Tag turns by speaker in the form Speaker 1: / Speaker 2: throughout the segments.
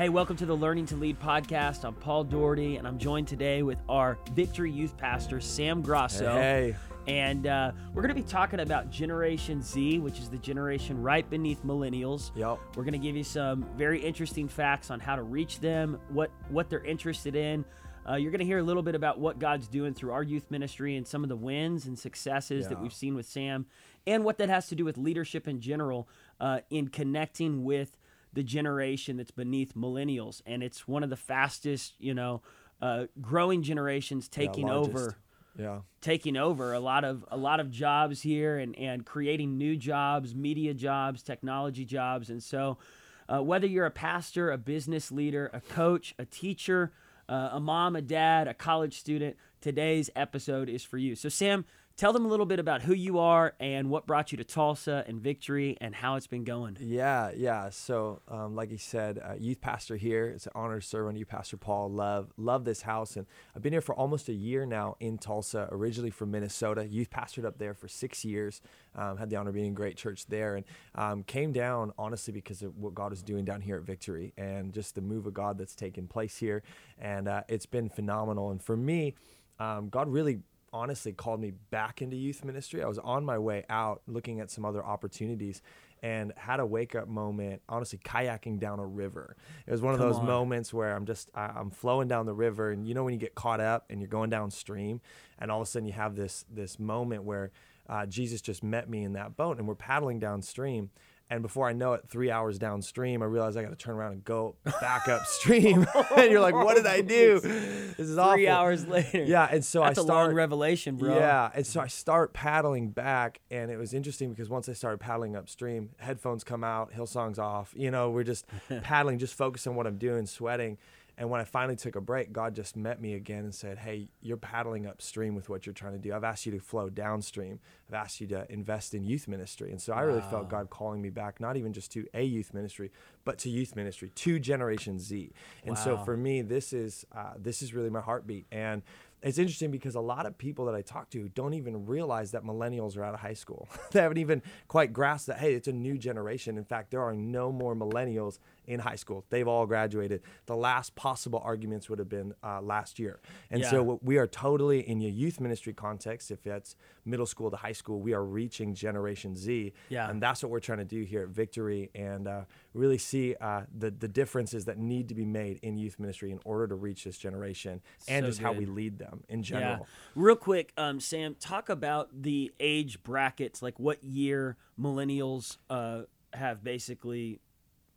Speaker 1: Hey, welcome to the Learning to Lead podcast. I'm Paul Daugherty, and I'm joined today with our Victory Youth Pastor, Sam Grosso.
Speaker 2: Hey.
Speaker 1: And uh, we're going to be talking about Generation Z, which is the generation right beneath millennials.
Speaker 2: Yep.
Speaker 1: We're going to give you some very interesting facts on how to reach them, what what they're interested in. Uh, you're going to hear a little bit about what God's doing through our youth ministry and some of the wins and successes that we've seen with Sam, and what that has to do with leadership in general uh, in connecting with the generation that's beneath millennials. And it's one of the fastest, you know, uh, growing generations taking
Speaker 2: largest.
Speaker 1: over
Speaker 2: Yeah.
Speaker 1: taking over a lot of a lot of jobs here and and creating new jobs, media jobs, technology jobs, and so uh, whether you're a pastor, a business leader, a coach, a teacher, uh, a mom, a dad, a college student, today's episode is for you. So Sam, tell them a little bit about who you are and what brought you to Tulsa and Victory and how it's been going.
Speaker 2: Yeah, yeah. So, um, like you said, uh, youth pastor here. It's an honor to serve under you, Pastor Paul. Love, love this house, and I've been here for almost a year now in Tulsa. Originally from Minnesota, youth pastored up there for six years. Um, had the honor of being in great church there, and um, came down honestly because of what God is doing down here at Victory, and just the move of God that's taken place here, and uh, it's been phenomenal. And for me, um, God really honestly called me back into youth ministry. I was on my way out looking at some other opportunities and had a wake up moment, honestly, kayaking down a river. It was one of
Speaker 1: Come
Speaker 2: those
Speaker 1: on.
Speaker 2: moments where I'm just, I- I'm flowing down the river and you know, when you get caught up and you're going downstream and all of a sudden you have this, this moment where uh, Jesus just met me in that boat and we're paddling downstream. And before I know it, three hours downstream, I realize I got to turn around and go back upstream. and you're like, what did I do? This is awful.
Speaker 1: Three hours later.
Speaker 2: Yeah, and so
Speaker 1: That's
Speaker 2: I
Speaker 1: a
Speaker 2: start.
Speaker 1: long revelation, bro.
Speaker 2: Yeah, and so I start paddling back, and it was interesting because once I started paddling upstream, headphones come out, Hillsong's off. You know, we're just paddling, just focused on what I'm doing, sweating. And when I finally took a break, God just met me again and said, Hey, you're paddling upstream with what you're trying to do. I've asked you to flow downstream. I've asked you to invest in youth ministry. And so I really felt God calling me back, not even just to a youth ministry, but to youth ministry, to Generation Z. And so for me, this is uh, this is really my heartbeat. And it's interesting because a lot of people that I talk to don't even realize that millennials are out of high school. they haven't even quite grasped that, hey, it's a new generation. In fact, there are no more millennials in high school. They've all graduated. The last possible arguments would have been uh, last year. And
Speaker 1: Yeah.
Speaker 2: so we are totally in your youth ministry context, if that's middle school to high school, we are reaching Generation Z.
Speaker 1: Yeah.
Speaker 2: And that's what we're trying to do here at Victory and uh, really see uh, the, the differences that need to be made in youth ministry in order to reach this generation and
Speaker 1: So
Speaker 2: just how we lead them in general.
Speaker 1: Yeah. Real quick, um, Sam, talk about the age brackets, like what year millennials uh, have basically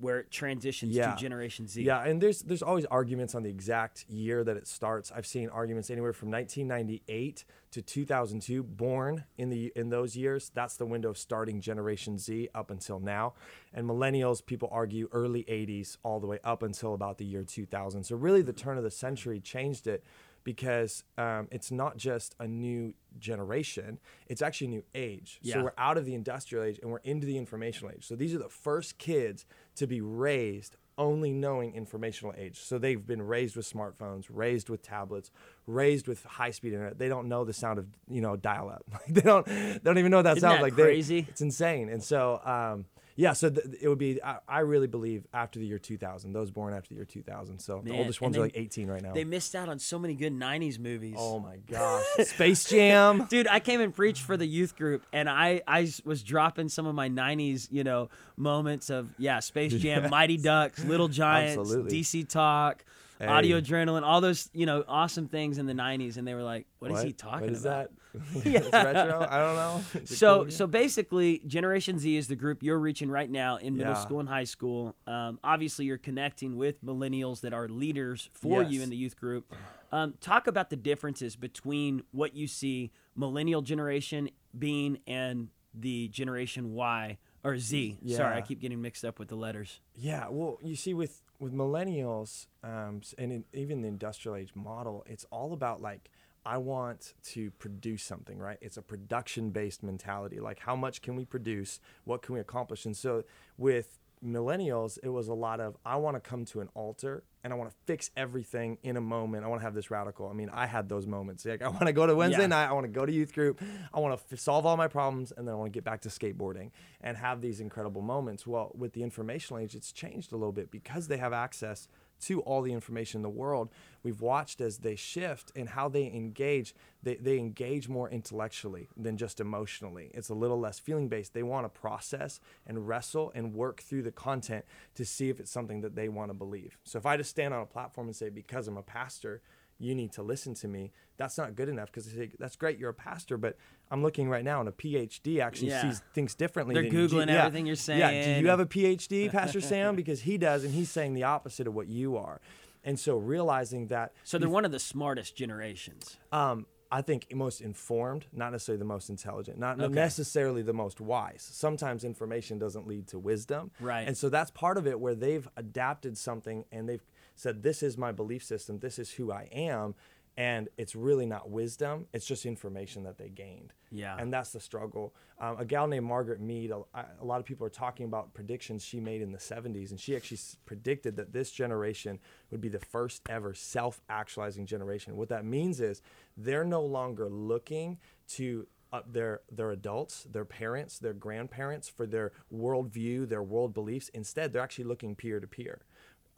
Speaker 1: where it transitions
Speaker 2: Yeah.
Speaker 1: to Generation Z.
Speaker 2: Yeah, and there's there's always arguments on the exact year that it starts. I've seen arguments anywhere from 1998 to 2002, born in the in those years. That's the window of starting Generation Z up until now. And millennials, people argue early 80s all the way up until about the year 2000. So really, the turn of the century changed it because um, it's not just a new generation; it's actually a new age.
Speaker 1: Yeah.
Speaker 2: So we're out of the industrial age and we're into the informational age. So these are the first kids to be raised only knowing informational age. So they've been raised with smartphones, raised with tablets, raised with high-speed internet. They don't know the sound of you know dial-up. They don't they don't even know what that
Speaker 1: Isn't
Speaker 2: sounds
Speaker 1: that
Speaker 2: like. They-
Speaker 1: crazy?
Speaker 2: it's insane. And so um, yeah, so th- it would be. I, I really believe after the year 2000, those born after the year 2000. So the oldest ones
Speaker 1: they-
Speaker 2: are like 18 right now.
Speaker 1: They missed out on so many good 90s movies.
Speaker 2: oh my gosh, Space Jam.
Speaker 1: Dude, I came and preached for the youth group, and I I was dropping some of my '90s, you know, moments of yeah, Space Jam, Mighty Ducks, Little Giants,
Speaker 2: Absolutely.
Speaker 1: DC Talk,
Speaker 2: Hey.
Speaker 1: Audio Adrenaline, all those you know awesome things in the '90s, and they were like, "What is he talking
Speaker 2: What is
Speaker 1: about?"
Speaker 2: that? it's retro. I don't know.
Speaker 1: So,
Speaker 2: cool?
Speaker 1: so basically, Generation Z is the group you're reaching right now in middle
Speaker 2: Yeah.
Speaker 1: school and high school. Um, obviously, you're connecting with millennials that are leaders for you in the youth group. Um, talk about the differences between what you see millennial generation being and the Generation Y or Z. Sorry, I keep getting mixed up with the letters.
Speaker 2: Yeah, well, you see, with with millennials, um, and in, even the industrial age model, it's all about like I want to produce something, right? It's a production based mentality. Like, how much can we produce? What can we accomplish? And so, with millennials, it was a lot of I want to come to an altar and I want to fix everything in a moment. I want to have this radical. I mean, I had those moments. Like I want to go to Wednesday
Speaker 1: Yeah.
Speaker 2: night. I want to go to youth group. I want to f- solve all my problems, and then I want to get back to skateboarding and have these incredible moments. Well, with the informational age, it's changed a little bit because they have access to all the information in the world. We've watched as they shift and how they engage. They, they engage more intellectually than just emotionally. It's a little less feeling based. They want to process and wrestle and work through the content to see if it's something that they want to believe. So if I just stand on a platform and say, because I'm a pastor, you need to listen to me, that's not good enough because that's great, you're a pastor, but I'm looking right now and a PhD actually
Speaker 1: Yeah.
Speaker 2: sees things differently.
Speaker 1: They're
Speaker 2: than you.
Speaker 1: Googling
Speaker 2: yeah.
Speaker 1: everything you're saying.
Speaker 2: Yeah, do you have a PhD, Pastor Sam? Because he does, and he's saying the opposite of what you are. And so realizing that
Speaker 1: So they're one of the smartest generations.
Speaker 2: um, I think most informed, not necessarily the most intelligent, not
Speaker 1: Okay.
Speaker 2: necessarily the most wise. Sometimes information doesn't lead to wisdom.
Speaker 1: Right.
Speaker 2: And so that's part of it where they've adapted something and they've said, this is my belief system, this is who I am. And it's really not wisdom, it's just information that they gained.
Speaker 1: Yeah.
Speaker 2: And that's the struggle. Um, a gal named Margaret Mead, a, a lot of people are talking about predictions she made in the 70s, and she actually s- predicted that this generation would be the first ever self actualizing generation. What that means is they're no longer looking to uh, their their adults, their parents, their grandparents for their worldview, their world beliefs. Instead, they're actually looking peer to peer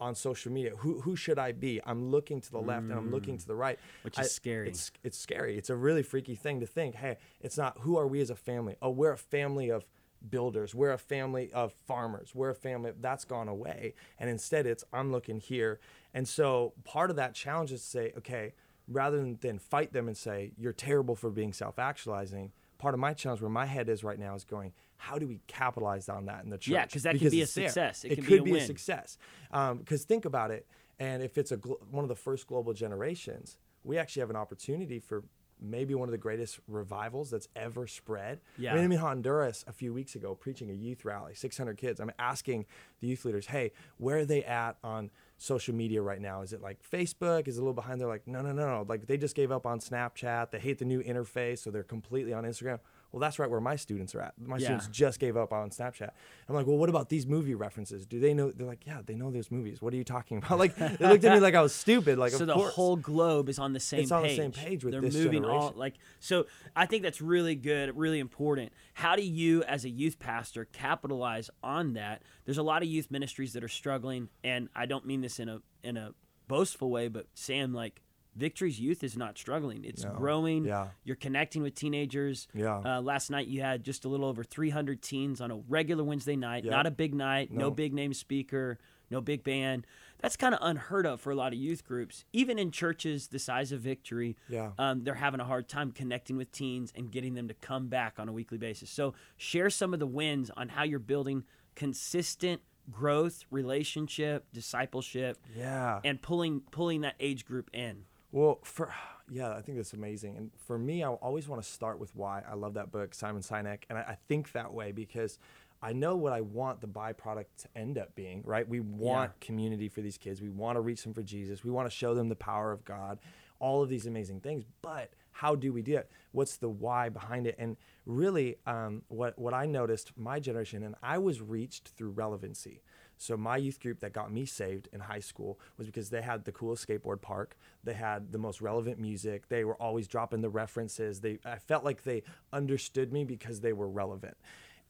Speaker 2: on social media. Who who should I be? I'm looking to the left and I'm looking to the right,
Speaker 1: Mm. Which is
Speaker 2: I-
Speaker 1: scary.
Speaker 2: It's it's scary. It's a really freaky thing to think. Hey, it's not who are we as a family? Oh, we're a family of builders. We're a family of farmers. We're a family that's gone away. And instead it's I'm looking here. And so part of that challenge is to say, okay, rather than, than fight them and say, you're terrible for being self-actualizing, part of my challenge where my head is right now is going, how do we capitalize on that in the church?
Speaker 1: Yeah, 'cause that can be a success. It
Speaker 2: It,
Speaker 1: can be
Speaker 2: could
Speaker 1: a
Speaker 2: be a success. Um, because think about it, and if it's a glo- one of the first global generations, we actually have an opportunity for maybe one of the greatest revivals that's ever spread.
Speaker 1: Yeah.
Speaker 2: I mean, I'm in Honduras a few weeks ago preaching a youth rally, 600 kids. I'm asking the youth leaders, hey, where are they at on social media right now? Is it like Facebook? Is it a little behind? They're like, no, no, no, no. Like they just gave up on Snapchat. They hate the new interface, so they're completely on Instagram. Well, that's right where my students are at. My
Speaker 1: Yeah.
Speaker 2: students just gave up on Snapchat. I'm like, well, what about these movie references? Do they know? They're like, yeah, they know those movies. What are you talking about? Like, they looked at me like I was stupid. Like,
Speaker 1: so the
Speaker 2: course.
Speaker 1: whole globe is on the same
Speaker 2: It's on the
Speaker 1: page.
Speaker 2: same page with
Speaker 1: They're
Speaker 2: this
Speaker 1: moving all
Speaker 2: generation.
Speaker 1: like so I think that's really good, really important. How do you as a youth pastor capitalize on that? There's a lot of youth ministries that are struggling and I don't mean this in a in a boastful way, but Sam like Victory's youth is not struggling. It's
Speaker 2: No.
Speaker 1: growing.
Speaker 2: Yeah.
Speaker 1: You're connecting with teenagers.
Speaker 2: Yeah.
Speaker 1: Uh, last night you had just a little over 300 teens on a regular Wednesday night.
Speaker 2: Yep.
Speaker 1: Not a big night. No
Speaker 2: No.
Speaker 1: big name speaker. No big band. That's kind of unheard of for a lot of youth groups. Even in churches the size of Victory,
Speaker 2: Yeah.
Speaker 1: um, they're having a hard time connecting with teens and getting them to come back on a weekly basis. So share some of the wins on how you're building consistent growth, relationship, discipleship,
Speaker 2: Yeah.
Speaker 1: and pulling pulling that age group in.
Speaker 2: Well, for yeah, I think that's amazing. And for me, I always want to start with why. I love that book, Simon Sinek, and I, I think that way because I know what I want the byproduct to end up being. Right? We want community for these kids. We want to reach them for Jesus. We want to show them the power of God. All of these amazing things, but how do we do it? What's the why behind it? And really, um, what what I noticed, my generation, and I was reached through relevancy. So my youth group that got me saved in high school was because they had the coolest skateboard park. They had the most relevant music. They were always dropping the references. They I felt like they understood me because they were relevant.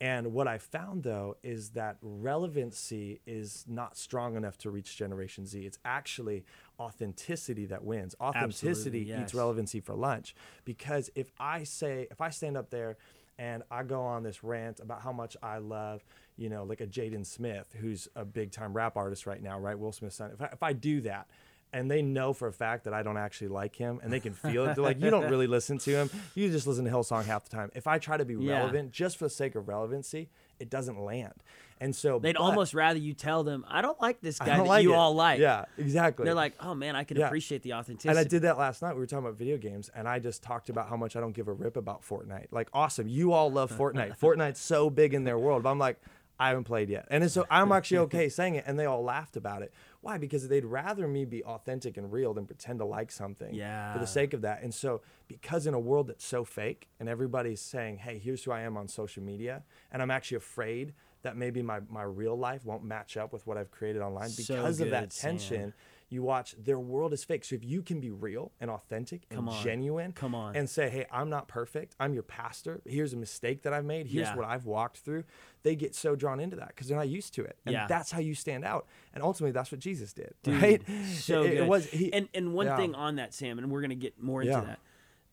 Speaker 2: And what I found though is that relevancy is not strong enough to reach Generation Z. It's actually authenticity that wins. Authenticity
Speaker 1: yes.
Speaker 2: eats relevancy for lunch. Because if I say, if I stand up there and I go on this rant about how much I love, you know, like a Jaden Smith, who's a big time rap artist right now, right? Will Smith's son. If I, if I do that, and they know for a fact that I don't actually like him, and they can feel it. They're like, "You don't really listen to him. You just listen to Hillsong half the time." If I try to be
Speaker 1: Yeah.
Speaker 2: relevant just for the sake of relevancy, it doesn't land. And so
Speaker 1: They'd
Speaker 2: but
Speaker 1: almost rather you tell them, "I don't like this guy that
Speaker 2: like
Speaker 1: you
Speaker 2: it.
Speaker 1: all like."
Speaker 2: Yeah, exactly.
Speaker 1: They're like, "Oh man, I can
Speaker 2: Yeah.
Speaker 1: appreciate the authenticity."
Speaker 2: And I did that last night. We were talking about video games, and I just talked about how much I don't give a rip about Fortnite. Like, awesome, you all love Fortnite. Fortnite's so big in their world, but I'm like, I haven't played yet, and so I'm actually okay saying it. And they all laughed about it. Why? Because they'd rather me be authentic and real than pretend to like something
Speaker 1: yeah.
Speaker 2: for the sake of that. And so, because in a world that's so fake, and everybody's saying, "Hey, here's who I am on social media," and I'm actually afraid that maybe my, my real life won't match up with what I've created online
Speaker 1: So
Speaker 2: because of that
Speaker 1: good, Sam.
Speaker 2: tension. You watch their world is fake. So if you can be real and authentic and
Speaker 1: Come on.
Speaker 2: genuine
Speaker 1: Come on.
Speaker 2: and say, hey, I'm not perfect. I'm your pastor. Here's a mistake that I've made. Here's
Speaker 1: Yeah.
Speaker 2: what I've walked through. They get so drawn into that because they're not used to it. And
Speaker 1: Yeah.
Speaker 2: that's how you stand out. And ultimately, that's what Jesus did,
Speaker 1: Dude,
Speaker 2: right?
Speaker 1: So
Speaker 2: it,
Speaker 1: good.
Speaker 2: it was he,
Speaker 1: and and one
Speaker 2: yeah.
Speaker 1: thing on that, Sam, and we're gonna get more into that.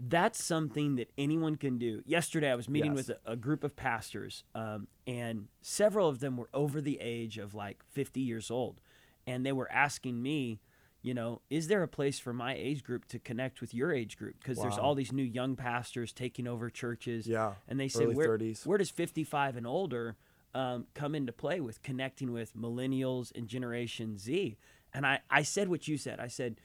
Speaker 1: That's something that anyone can do. Yesterday, I was meeting
Speaker 2: Yes.
Speaker 1: with a, a group of pastors, um, and several of them were over the age of like 50 years old, and they were asking me, you know, is there a place for my age group to connect with your age group? Because there's all these new young pastors taking over churches.
Speaker 2: Yeah,
Speaker 1: and they
Speaker 2: early
Speaker 1: where,
Speaker 2: 30s.
Speaker 1: where does 55 and older um, come into play with connecting with millennials and Generation Z? And I, I said what you said. I said,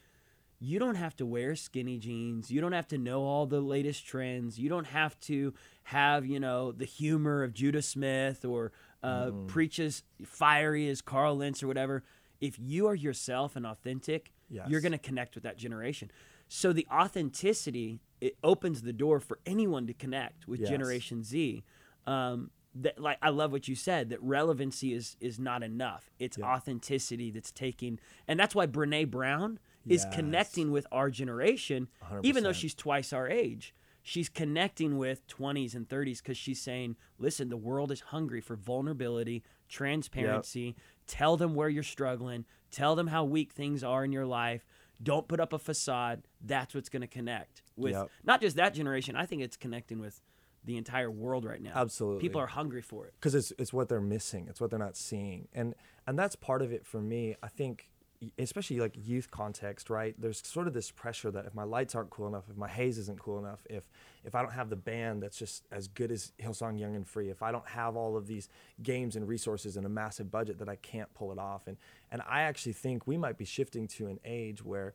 Speaker 1: you don't have to wear skinny jeans. You don't have to know all the latest trends. You don't have to have, you know, the humor of Judah Smith or uh,
Speaker 2: Mm-hmm.
Speaker 1: preach as fiery as Carl Lentz or whatever. If you are yourself and authentic, you're going to connect with that generation. So the authenticity it opens the door for anyone to connect with
Speaker 2: Yes.
Speaker 1: Generation Z. Um, that like I love what you said that relevancy is is not enough. It's
Speaker 2: Yeah.
Speaker 1: authenticity that's taking, and that's why Brene Brown is connecting with our generation, even though she's twice our age. She's connecting with 20s and 30s because she's saying, listen, the world is hungry for vulnerability, transparency. Tell them where you're struggling. Tell them how weak things are in your life. Don't put up a facade. That's what's going to connect with
Speaker 2: Yep.
Speaker 1: not just that generation. I think it's connecting with the entire world right now.
Speaker 2: Absolutely.
Speaker 1: People are hungry for it.
Speaker 2: because it's it's what they're missing. It's what they're not seeing, and and that's part of it for me. I think, especially like youth context, right? There's sort of this pressure that if my lights aren't cool enough, if my haze isn't cool enough, if if I don't have the band that's just as good as Hillsong Young and Free, if I don't have all of these games and resources and a massive budget, that I can't pull it off. And and I actually think we might be shifting to an age where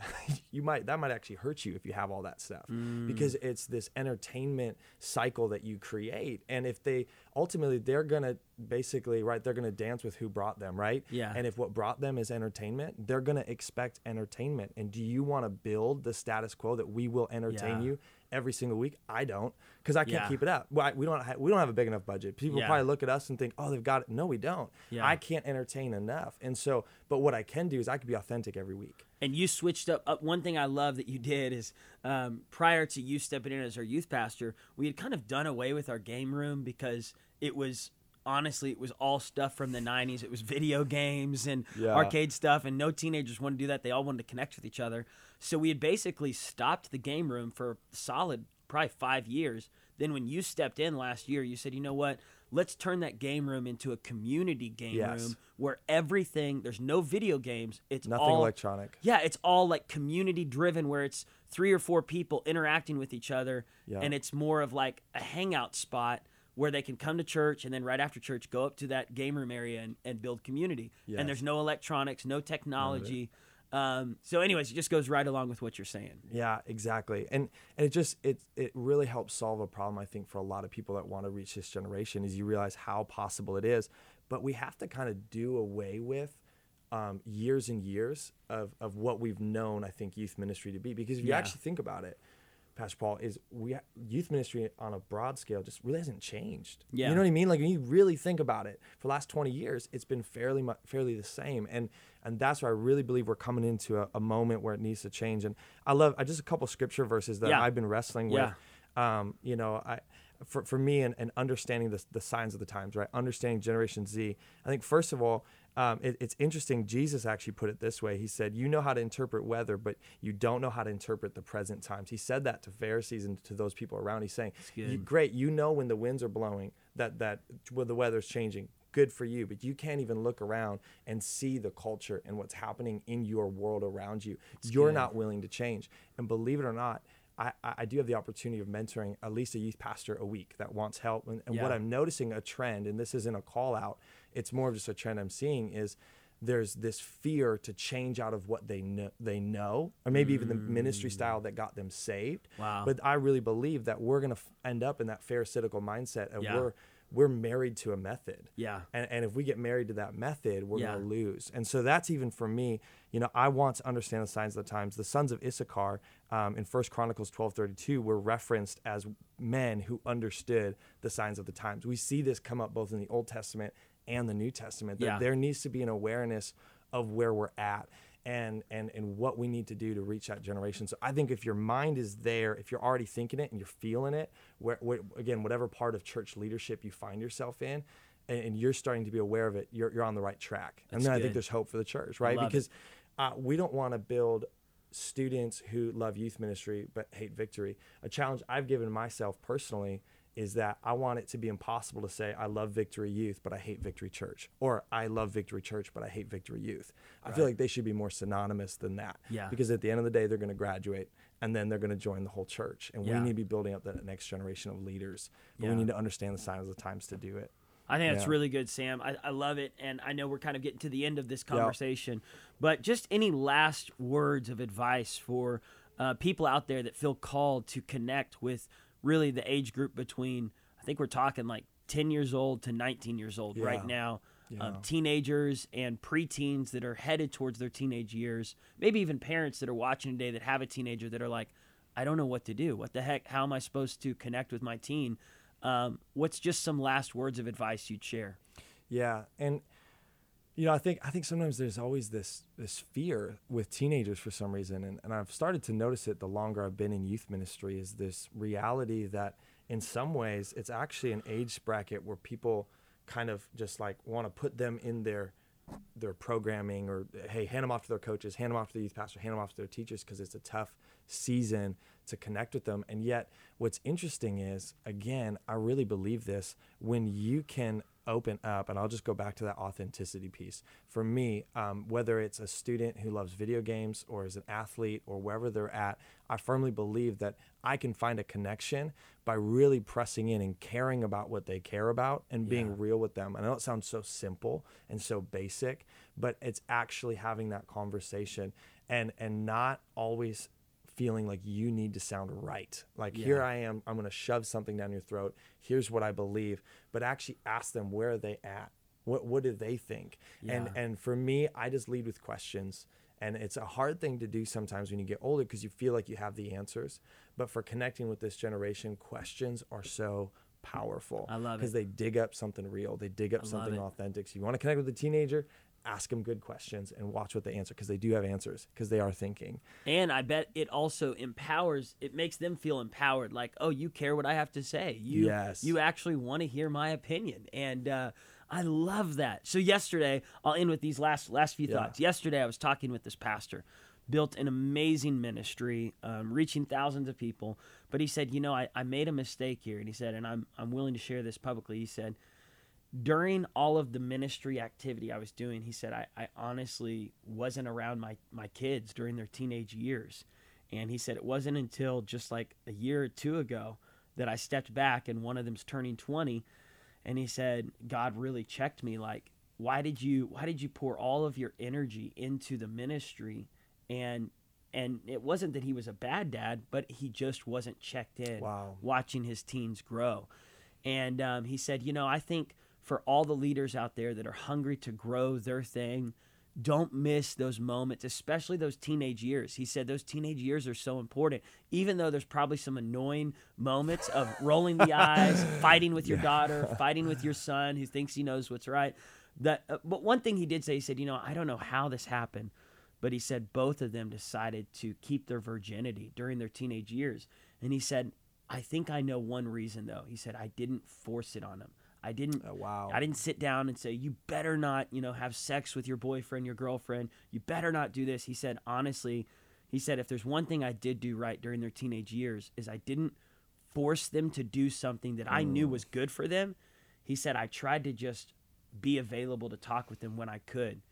Speaker 2: you might that might actually hurt you if you have all that stuff
Speaker 1: Mm.
Speaker 2: because it's this entertainment cycle that you create and if they ultimately they're gonna basically right they're gonna dance with who brought them right
Speaker 1: Yeah.
Speaker 2: and if what brought them is entertainment they're gonna expect entertainment and do you want to build the status quo that we will entertain
Speaker 1: Yeah.
Speaker 2: you every single week i don't because i can't
Speaker 1: Yeah.
Speaker 2: keep it up we don't ha- we don't have a big enough budget people
Speaker 1: Yeah.
Speaker 2: probably look at us and think oh they've got it no we don't
Speaker 1: Yeah.
Speaker 2: i can't entertain enough and so but what i can do is i can be authentic every week
Speaker 1: and you switched up, up. One thing I love that you did is um, prior to you stepping in as our youth pastor, we had kind of done away with our game room because it was honestly it was all stuff from the 90s it was video games and
Speaker 2: Yeah.
Speaker 1: arcade stuff and no teenagers wanted to do that they all wanted to connect with each other so we had basically stopped the game room for solid probably five years then when you stepped in last year you said you know what let's turn that game room into a community game
Speaker 2: Yes.
Speaker 1: room where everything there's no video games it's
Speaker 2: nothing
Speaker 1: all
Speaker 2: electronic
Speaker 1: yeah, it's all like community driven where it's three or four people interacting with each other
Speaker 2: Yeah.
Speaker 1: and it's more of like a hangout spot where they can come to church and then right after church go up to that game room area and, and build community.
Speaker 2: Yes.
Speaker 1: And there's no electronics, no technology. Um, so anyways, it just goes right along with what you're saying.
Speaker 2: Yeah, exactly. And and it just it it really helps solve a problem I think for a lot of people that want to reach this generation is you realize how possible it is, but we have to kind of do away with um, years and years of of what we've known I think youth ministry to be because if you
Speaker 1: Yeah.
Speaker 2: actually think about it, Pastor Paul is we youth ministry on a broad scale just really hasn't changed.
Speaker 1: Yeah.
Speaker 2: You know what I mean? Like when you really think about it, for the last 20 years, it's been fairly fairly the same. And and that's where I really believe we're coming into a, a moment where it needs to change. And I love I just a couple scripture verses that
Speaker 1: Yeah.
Speaker 2: I've been wrestling
Speaker 1: Yeah.
Speaker 2: with. Um, you know, I for, for me and, and understanding the, the signs of the times, right? Understanding Generation Z. I think first of all, um, it, it's interesting. Jesus actually put it this way. He said, "You know how to interpret weather, but you don't know how to interpret the present times." He said that to Pharisees and to those people around. He's saying, "You- "Great, you know when the winds are blowing, that that when the weather's changing. Good for you, but you can't even look around and see the culture and what's happening in your world around you. You're
Speaker 1: good.
Speaker 2: not willing to change. And believe it or not." I, I do have the opportunity of mentoring at least a youth pastor a week that wants help. And, and what I'm noticing a trend, and this isn't a call out, it's more of just a trend I'm seeing is there's this fear to change out of what they know, they know, or maybe even the ministry style that got them saved.
Speaker 1: Mm. Wow.
Speaker 2: But I really believe that we're going to f- end up in that pharisaical mindset of
Speaker 1: Yeah.
Speaker 2: we're we're married to a method.
Speaker 1: Yeah.
Speaker 2: And, and if we get married to that method, we're
Speaker 1: Yeah.
Speaker 2: going to lose. And so that's even for me, you know, I want to understand the signs of the times. The sons of Issachar, um, in First Chronicles 12:32 were referenced as men who understood the signs of the times. We see this come up both in the Old Testament and the New Testament that
Speaker 1: Yeah.
Speaker 2: there needs to be an awareness of where we're at and and and what we need to do to reach that generation. So I think if your mind is there, if you're already thinking it and you're feeling it, where, where again whatever part of church leadership you find yourself in, and, and you're starting to be aware of it, you're you're on the right track.
Speaker 1: That's
Speaker 2: and then I think there's hope for the church, right?
Speaker 1: love.
Speaker 2: Because uh, we don't want to build students who love youth ministry but hate victory. A challenge I've given myself personally is that I want it to be impossible to say I love Victory Youth but I hate Victory Church or I love Victory Church but I hate Victory Youth. I feel like they should be more synonymous than that.
Speaker 1: Yeah.
Speaker 2: Because at the end of the day they're going to graduate and then they're going to join the whole church and
Speaker 1: Yeah.
Speaker 2: we need to be building up that next generation of leaders. But
Speaker 1: Yeah.
Speaker 2: we need to understand the signs of the times to do it.
Speaker 1: I think that's
Speaker 2: Yeah.
Speaker 1: really good, Sam. I, I love it. And I know we're kind of getting to the end of this conversation, but just any last words of advice for uh, people out there that feel called to connect with really the age group between, I think we're talking like 10 years old to 19 years old right now.
Speaker 2: Yeah.
Speaker 1: Um, teenagers and preteens that are headed towards their teenage years, maybe even parents that are watching today that have a teenager that are like, I don't know what to do. What the heck? How am I supposed to connect with my teen? Um, what's just some last words of advice you'd share?
Speaker 2: Yeah, and you know, I think I think sometimes there's always this this fear with teenagers for some reason, and, and I've started to notice it the longer I've been in youth ministry is this reality that in some ways it's actually an age bracket where people kind of just like want to put them in their their programming or hey hand them off to their coaches hand them off to the youth pastor hand them off to their teachers because it's a tough season to connect with them and yet what's interesting is again i really believe this when you can open up and i'll just go back to that authenticity piece for me um, whether it's a student who loves video games or is an athlete or wherever they're at i firmly believe that i can find a connection by really pressing in and caring about what they care about and being
Speaker 1: Yeah.
Speaker 2: real with them. I know it sounds so simple and so basic, but it's actually having that conversation and and not always feeling like you need to sound right. Like here I am, I'm going to shove something down your throat. Here's what I believe, but actually ask them where are they at? What what do they think? And
Speaker 1: Yeah.
Speaker 2: and for me, I just lead with questions. And it's a hard thing to do sometimes when you get older because you feel like you have the answers. But for connecting with this generation, questions are so powerful
Speaker 1: I love it.
Speaker 2: because they dig up something real. They dig up something
Speaker 1: it.
Speaker 2: authentic. So you want to connect with a teenager, ask them good questions and watch what they answer because they do have answers because they are thinking.
Speaker 1: And I bet it also empowers. It makes them feel empowered. Like, oh, you care what I have to say. You,
Speaker 2: Yes.
Speaker 1: you actually want to hear my opinion, and uh, I love that. So yesterday, I'll end with these last last few
Speaker 2: Yeah.
Speaker 1: thoughts. Yesterday, I was talking with this pastor, built an amazing ministry, um, reaching thousands of people. But he said, you know, I, I made a mistake here, and he said, and I'm I'm willing to share this publicly. He said. During all of the ministry activity I was doing, he said, I, I honestly wasn't around my, my kids during their teenage years. And he said it wasn't until just like a year or two ago that I stepped back and one of them's turning 20 and he said God really checked me like why did you why did you pour all of your energy into the ministry and and it wasn't that he was a bad dad but he just wasn't checked in
Speaker 2: Wow.
Speaker 1: watching his teens grow and um, he said you know I think for all the leaders out there that are hungry to grow their thing don't miss those moments, especially those teenage years. He said those teenage years are so important, even though there's probably some annoying moments of rolling the eyes, fighting with your daughter, fighting with your son who thinks he knows what's right. That, uh, but one thing he did say, he said, you know, I don't know how this happened, but he said both of them decided to keep their virginity during their teenage years. And he said, I think I know one reason though. He said, I didn't force it on them. I didn't
Speaker 2: Oh, wow.
Speaker 1: I didn't sit down and say, you better not, you know, have sex with your boyfriend, your girlfriend. You better not do this. He said, honestly, he said, if there's one thing I did do right during their teenage years is I didn't force them to do something that I knew was good for them. He said, I tried to just be available to talk with them when I could.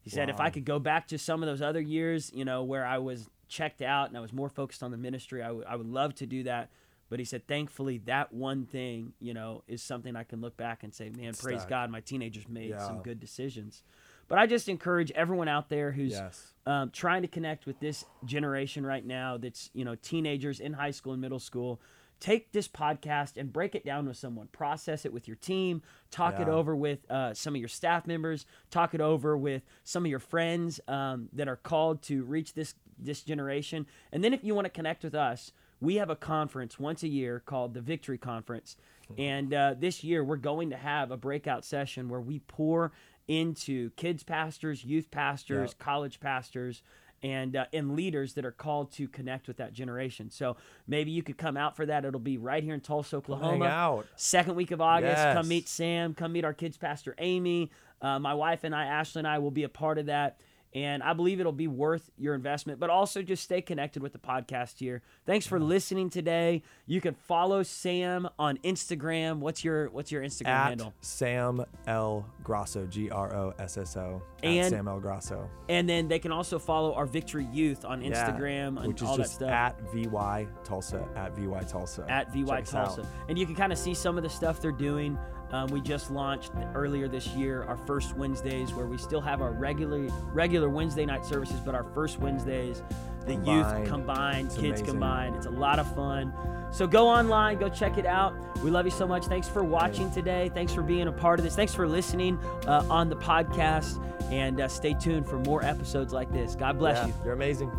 Speaker 1: He said, if I could go back to some of those other years, you know, where I was checked out and I was more focused on the ministry, I would I would love to do that. But he said, thankfully, that one thing, you know, is something I can look back and say, man, praise. God, my teenagers made some good decisions. But I just encourage everyone out there who's
Speaker 2: Yes.
Speaker 1: um, trying to connect with this generation right now that's, you know, teenagers in high school and middle school. Take this podcast and break it down with someone. Process it with your team. Talk it over with uh, some of your staff members. Talk it over with some of your friends um, that are called to reach this this generation. And then if you want to connect with us, we have a conference once a year called the Victory Conference. And uh, this year, we're going to have a breakout session where we pour into kids pastors, youth pastors,
Speaker 2: Yep.
Speaker 1: college pastors, and uh, and leaders that are called to connect with that generation. So maybe you could come out for that. It'll be right here in Tulsa, Oklahoma.
Speaker 2: Hang out.
Speaker 1: Second week of August,
Speaker 2: Yes.
Speaker 1: come meet Sam. Come meet our kids pastor Amy. Uh, my wife and I, Ashley and I, will be a part of that. And I believe it'll be worth your investment, but also just stay connected with the podcast here. Thanks for listening today. You can follow Sam on Instagram. What's your What's your Instagram
Speaker 2: At
Speaker 1: handle?
Speaker 2: Sam L Grosso, G R O S S O. At
Speaker 1: And-
Speaker 2: Sam L Grosso.
Speaker 1: And then they can also follow our Victory Youth on
Speaker 2: Yeah,
Speaker 1: Instagram and
Speaker 2: which is
Speaker 1: all that stuff.
Speaker 2: at VY Tulsa, at VY Tulsa.
Speaker 1: at VY. Tulsa. And you can kind of see some of the stuff they're doing. Um, we just launched earlier this year our first Wednesdays, where we still have our regular regular Wednesday night services, but our first Wednesdays, the youth
Speaker 2: Combined.
Speaker 1: combined,
Speaker 2: It's
Speaker 1: kids
Speaker 2: amazing.
Speaker 1: combined. It's a lot of fun. So go online, go check it out. We love you so much. Thanks for watching today. Thanks for being a part of this. Thanks for listening uh, on the podcast. And uh, stay tuned for more episodes like this. God bless
Speaker 2: Yeah,
Speaker 1: you.
Speaker 2: You're amazing.